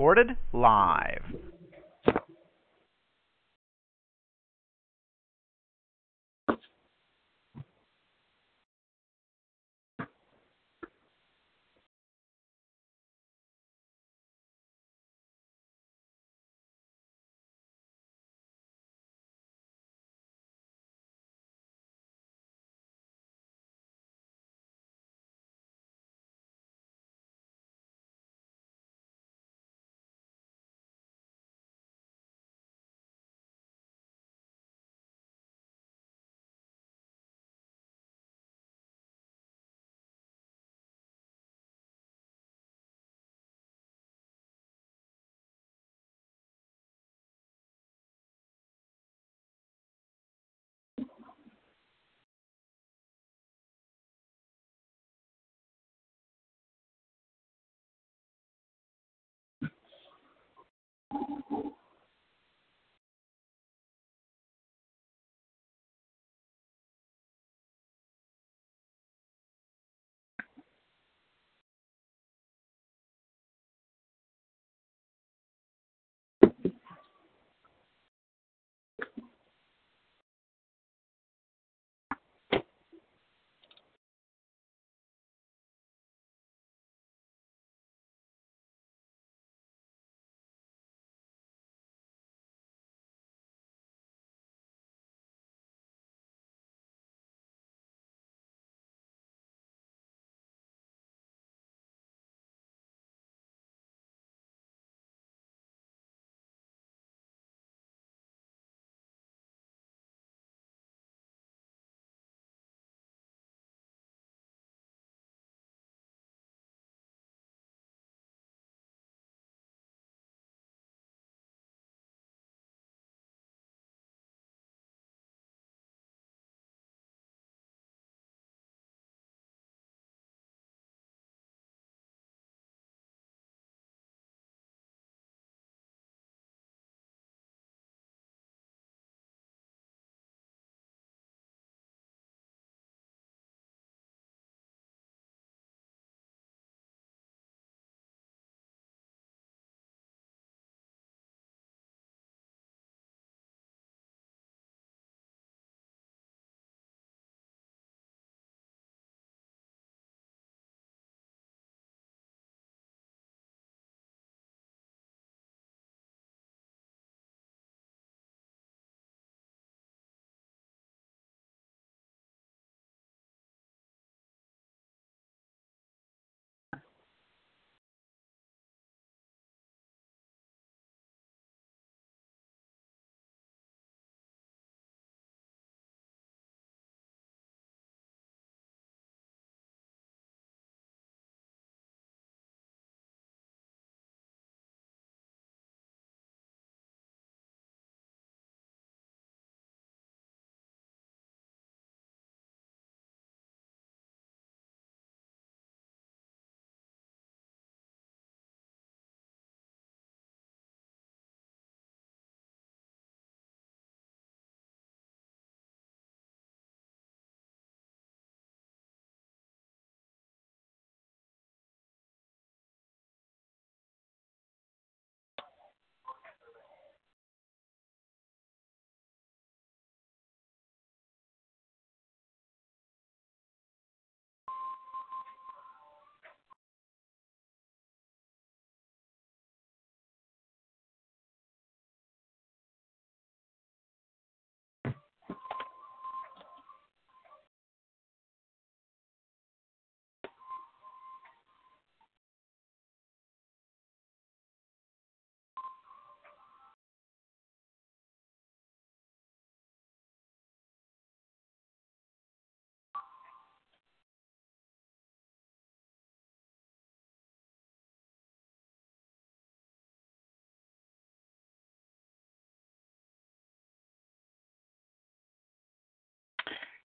Recorded live.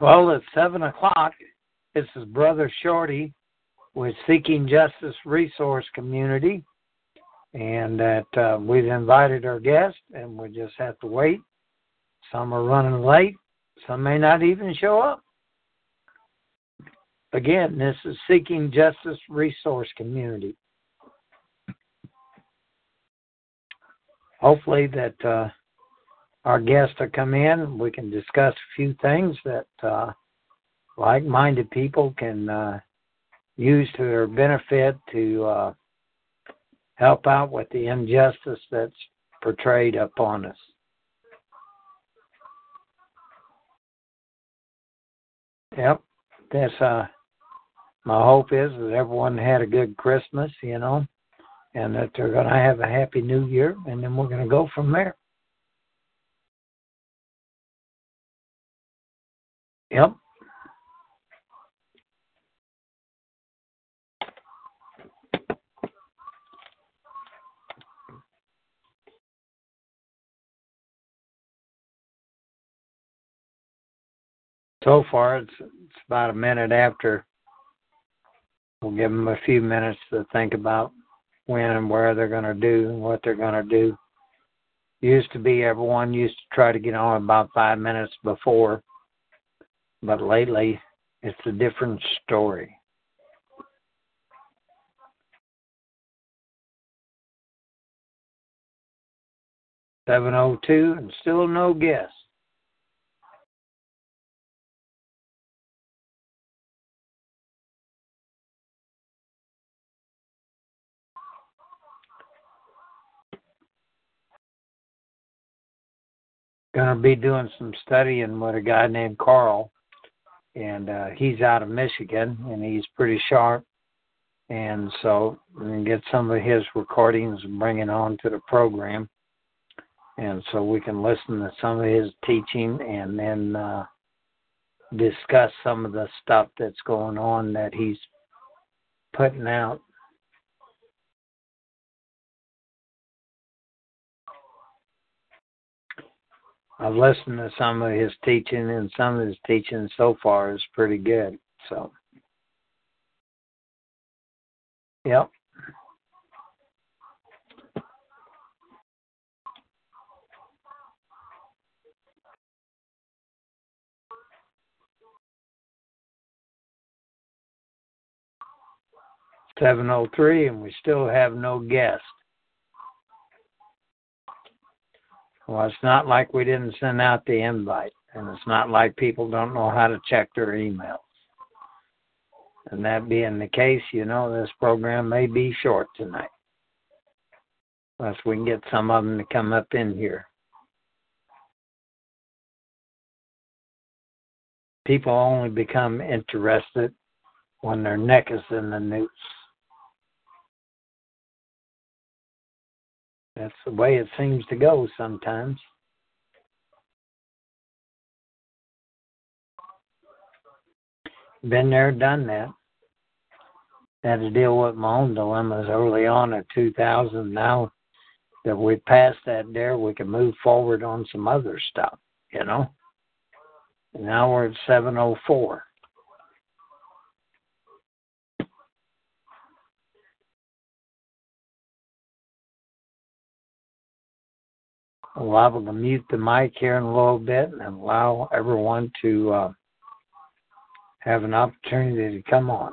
Well, it's seven o'clock. This is Brother Shorty with Seeking Justice Resource Community, and that uh, we've invited our guests, and we just have to wait. Some are running late. Some may not even show up. Again, this is Seeking Justice Resource Community. Hopefully that uh, our guests to come in. We can discuss a few things that uh, like-minded people can uh, use to their benefit to uh, help out with the injustice that's portrayed upon us. Yep, that's uh, my hope is that everyone had a good Christmas, you know, and that they're going to have a happy New Year, and then we're going to go from there. Yep. So far, it's, it's about a minute after. We'll give them a few minutes to think about when and where they're going to do and what they're going to do. Used to be everyone used to try to get on about five minutes before but lately it's a different story. Seven oh two and still no guess. Gonna be doing some studying with a guy named Carl and uh, he's out of Michigan, and he's pretty sharp. And so we can get some of his recordings and bring it on to the program, and so we can listen to some of his teaching and then uh, discuss some of the stuff that's going on that he's putting out I've listened to some of his teaching, and some of his teaching so far is pretty good. So, yep. Seven oh three, and we still have no guest. Well, it's not like we didn't send out the invite, and it's not like people don't know how to check their emails. And that being the case, you know, this program may be short tonight. Unless we can get some of them to come up in here. People only become interested when their neck is in the noose. That's the way it seems to go sometimes. Been there, done that. Had to deal with my own dilemmas early on in 2000. Now that we've passed that there, we can move forward on some other stuff, you know. Now we're at 704. Liable to mute the mic here in a little bit and allow everyone to uh, have an opportunity to come on.